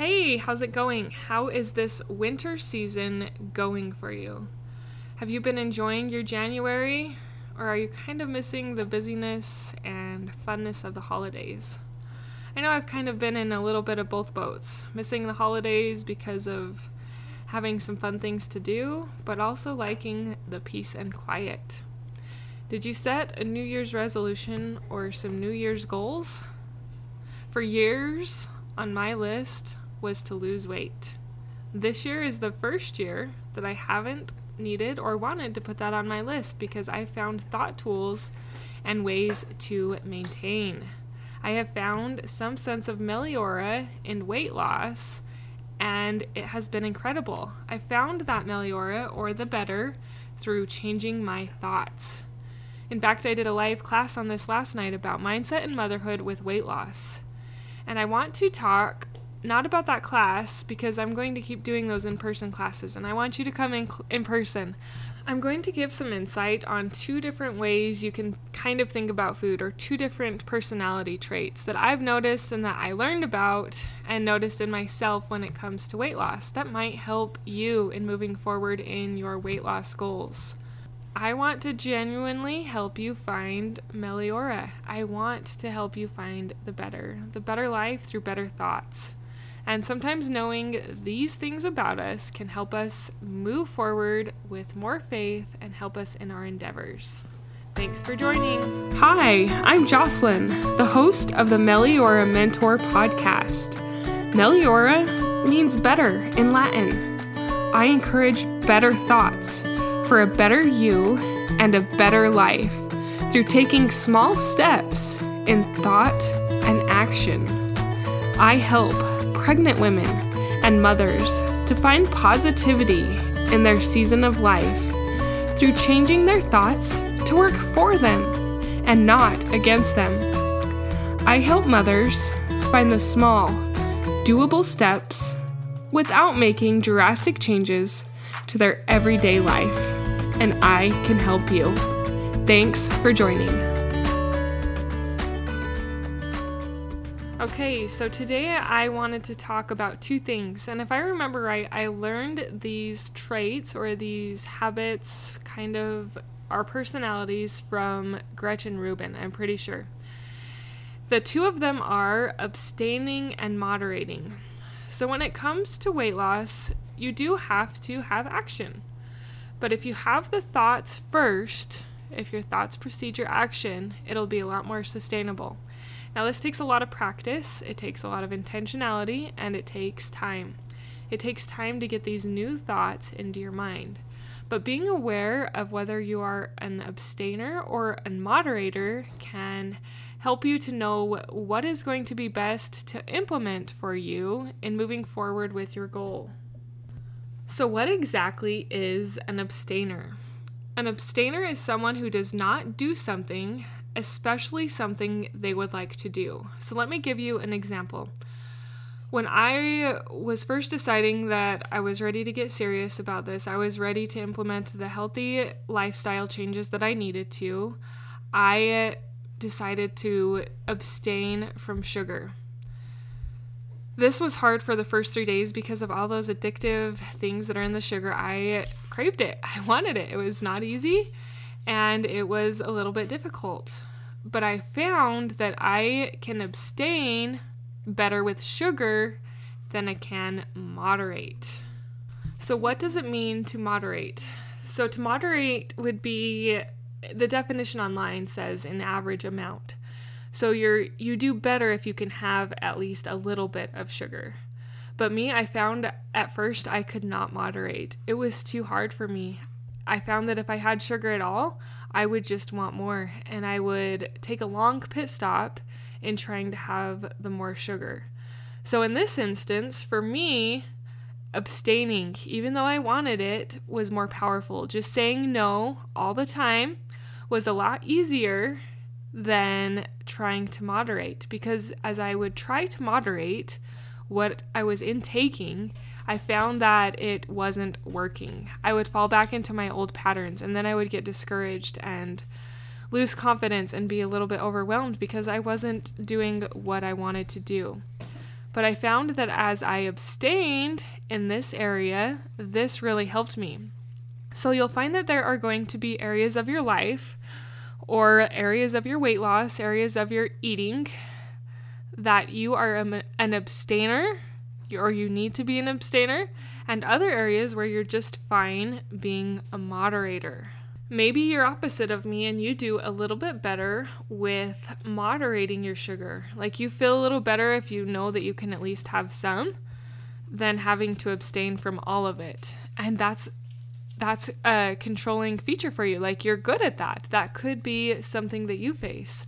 Hey, how's it going? How is this winter season going for you? Have you been enjoying your January? Or are you kind of missing the busyness and funness of the holidays? I know I've kind of been in a little bit of both boats, missing the holidays because of having some fun things to do, but also liking the peace and quiet. Did you set a New Year's resolution or some New Year's goals? For years on my list was to lose weight. This year is the first year that I haven't needed or wanted to put that on my list because I found thought tools and ways to maintain. I have found some sense of meliora in weight loss and it has been incredible. I found that meliora or the better through changing my thoughts. In fact, I did a live class on this last night about mindset and motherhood with weight loss. And I want to talk not about that class because I'm going to keep doing those in person classes and I want you to come in, in person. I'm going to give some insight on two different ways you can kind of think about food or two different personality traits that I've noticed and that I learned about and noticed in myself when it comes to weight loss that might help you in moving forward in your weight loss goals. I want to genuinely help you find Meliora. I want to help you find the better, the better life through better thoughts. And sometimes knowing these things about us can help us move forward with more faith and help us in our endeavors. Thanks for joining. Hi, I'm Jocelyn, the host of the Meliora Mentor podcast. Meliora means better in Latin. I encourage better thoughts for a better you and a better life through taking small steps in thought and action. I help pregnant women and mothers to find positivity in their season of life through changing their thoughts to work for them and not against them. I help mothers find the small, doable steps without making drastic changes to their everyday life, and I can help you. Thanks for joining. Okay, so today I wanted to talk about two things. And if I remember right, I learned these traits or these habits, kind of our personalities, from Gretchen Rubin, I'm pretty sure. The two of them are abstaining and moderating. So when it comes to weight loss, you do have to have action. But if you have the thoughts first, if your thoughts precede your action, it'll be a lot more sustainable. Now, this takes a lot of practice, it takes a lot of intentionality, and it takes time. It takes time to get these new thoughts into your mind. But being aware of whether you are an abstainer or a moderator can help you to know what is going to be best to implement for you in moving forward with your goal. So, what exactly is an abstainer? An abstainer is someone who does not do something especially something they would like to do. So let me give you an example. When I was first deciding that I was ready to get serious about this, I was ready to implement the healthy lifestyle changes that I needed to. I decided to abstain from sugar. This was hard for the first three days because of all those addictive things that are in the sugar. I craved it, I wanted it. It was not easy and it was a little bit difficult. But I found that I can abstain better with sugar than I can moderate. So, what does it mean to moderate? So, to moderate would be the definition online says an average amount. So you're you do better if you can have at least a little bit of sugar. But me, I found at first I could not moderate. It was too hard for me. I found that if I had sugar at all, I would just want more and I would take a long pit stop in trying to have the more sugar. So, in this instance, for me, abstaining, even though I wanted it, was more powerful. Just saying no all the time was a lot easier than trying to moderate because as I would try to moderate what I was intaking, I found that it wasn't working. I would fall back into my old patterns and then I would get discouraged and lose confidence and be a little bit overwhelmed because I wasn't doing what I wanted to do. But I found that as I abstained in this area, this really helped me. So you'll find that there are going to be areas of your life or areas of your weight loss, areas of your eating that you are an abstainer or you need to be an abstainer, and other areas where you're just fine being a moderator. Maybe you're opposite of me and you do a little bit better with moderating your sugar. Like you feel a little better if you know that you can at least have some than having to abstain from all of it. And that's that's a controlling feature for you. Like you're good at that. That could be something that you face.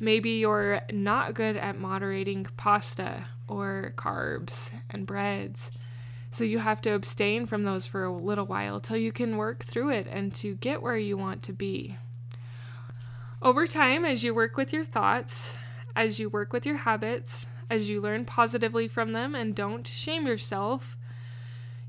Maybe you're not good at moderating pasta or carbs and breads. So you have to abstain from those for a little while till you can work through it and to get where you want to be. Over time, as you work with your thoughts, as you work with your habits, as you learn positively from them and don't shame yourself,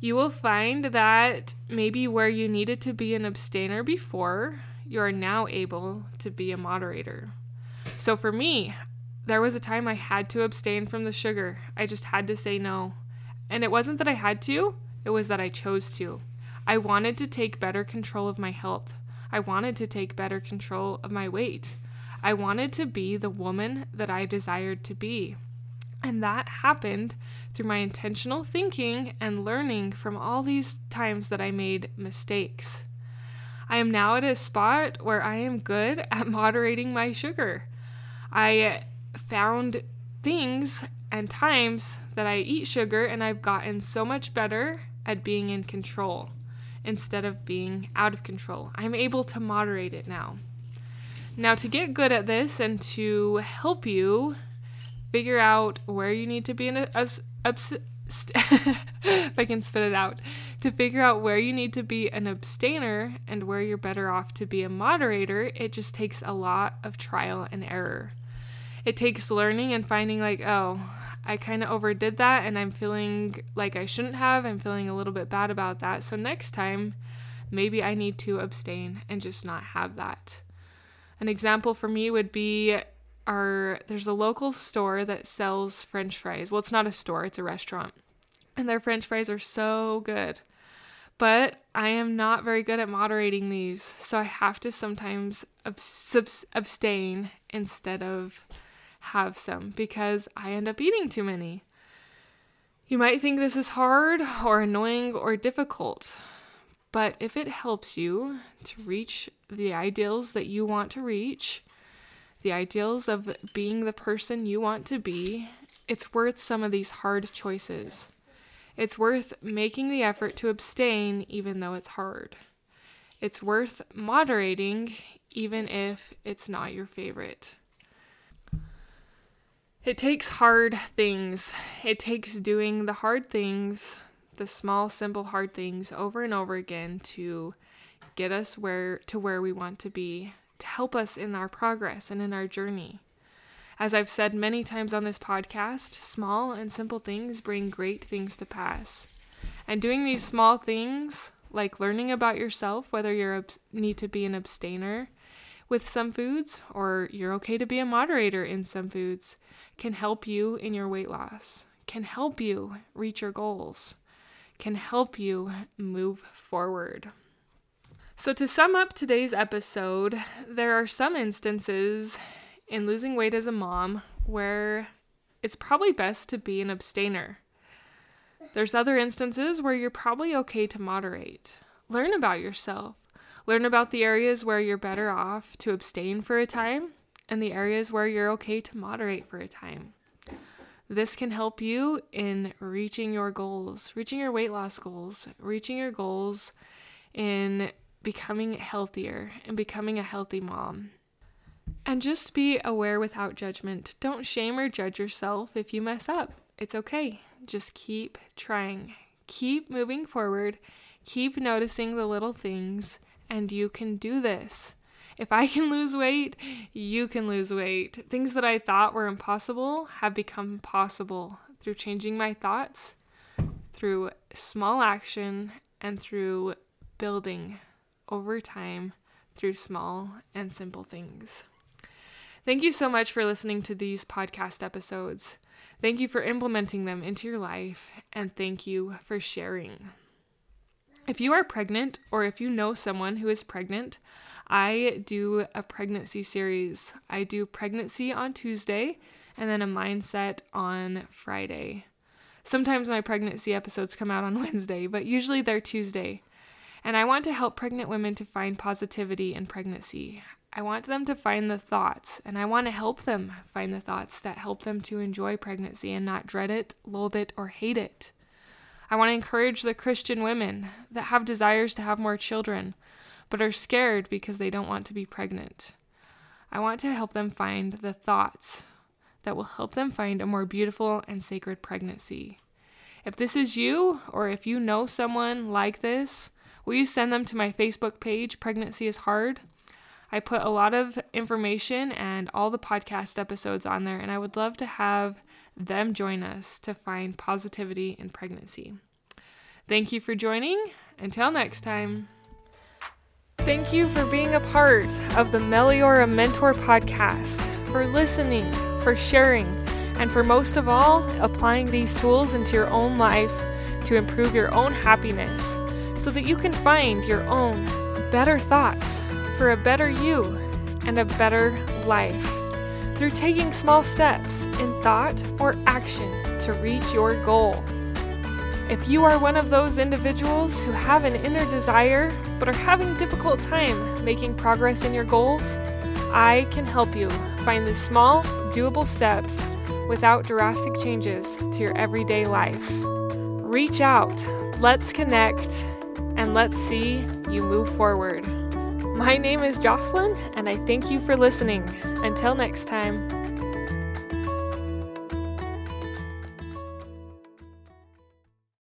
you will find that maybe where you needed to be an abstainer before, you are now able to be a moderator. So for me, there was a time I had to abstain from the sugar. I just had to say no. And it wasn't that I had to, it was that I chose to. I wanted to take better control of my health. I wanted to take better control of my weight. I wanted to be the woman that I desired to be. And that happened through my intentional thinking and learning from all these times that I made mistakes. I am now at a spot where I am good at moderating my sugar. I found things and times that I eat sugar, and I've gotten so much better at being in control instead of being out of control. I'm able to moderate it now. Now, to get good at this and to help you figure out where you need to be in a, a, a st- if I can spit it out, to figure out where you need to be an abstainer and where you're better off to be a moderator, it just takes a lot of trial and error. It takes learning and finding, like, oh, I kind of overdid that and I'm feeling like I shouldn't have. I'm feeling a little bit bad about that. So next time, maybe I need to abstain and just not have that. An example for me would be our there's a local store that sells french fries. Well, it's not a store, it's a restaurant. And their french fries are so good. But I am not very good at moderating these, so I have to sometimes abs- abstain instead of have some because I end up eating too many. You might think this is hard or annoying or difficult, but if it helps you to reach the ideals that you want to reach, the ideals of being the person you want to be, it's worth some of these hard choices. It's worth making the effort to abstain even though it's hard. It's worth moderating even if it's not your favorite. It takes hard things. It takes doing the hard things, the small, simple, hard things over and over again to get us where to where we want to be to help us in our progress and in our journey. As I've said many times on this podcast, small and simple things bring great things to pass. And doing these small things, like learning about yourself, whether you need to be an abstainer with some foods or you're okay to be a moderator in some foods, can help you in your weight loss, can help you reach your goals, can help you move forward. So, to sum up today's episode, there are some instances in losing weight as a mom where it's probably best to be an abstainer. There's other instances where you're probably okay to moderate. Learn about yourself. Learn about the areas where you're better off to abstain for a time and the areas where you're okay to moderate for a time. This can help you in reaching your goals, reaching your weight loss goals, reaching your goals in becoming healthier and becoming a healthy mom. And just be aware without judgment. Don't shame or judge yourself if you mess up. It's okay. Just keep trying. Keep moving forward. Keep noticing the little things, and you can do this. If I can lose weight, you can lose weight. Things that I thought were impossible have become possible through changing my thoughts, through small action, and through building over time through small and simple things. Thank you so much for listening to these podcast episodes. Thank you for implementing them into your life, and thank you for sharing. If you are pregnant or if you know someone who is pregnant, I do a pregnancy series. I do pregnancy on Tuesday and then a mindset on Friday. Sometimes my pregnancy episodes come out on Wednesday, but usually they're Tuesday. And I want to help pregnant women to find positivity in pregnancy. I want them to find the thoughts, and I want to help them find the thoughts that help them to enjoy pregnancy and not dread it, loathe it, or hate it. I want to encourage the Christian women that have desires to have more children, but are scared because they don't want to be pregnant. I want to help them find the thoughts that will help them find a more beautiful and sacred pregnancy. If this is you, or if you know someone like this, will you send them to my Facebook page, Pregnancy is Hard? I put a lot of information and all the podcast episodes on there, and I would love to have them join us to find positivity in pregnancy. Thank you for joining. Until next time. Thank you for being a part of the Meliora Mentor podcast, for listening, for sharing, and for most of all, applying these tools into your own life to improve your own happiness so that you can find your own better thoughts for a better you and a better life through taking small steps in thought or action to reach your goal. If you are one of those individuals who have an inner desire but are having difficult time making progress in your goals, I can help you find the small, doable steps without drastic changes to your everyday life. Reach out, let's connect, and let's see you move forward. My name is Jocelyn, and I thank you for listening. Until next time.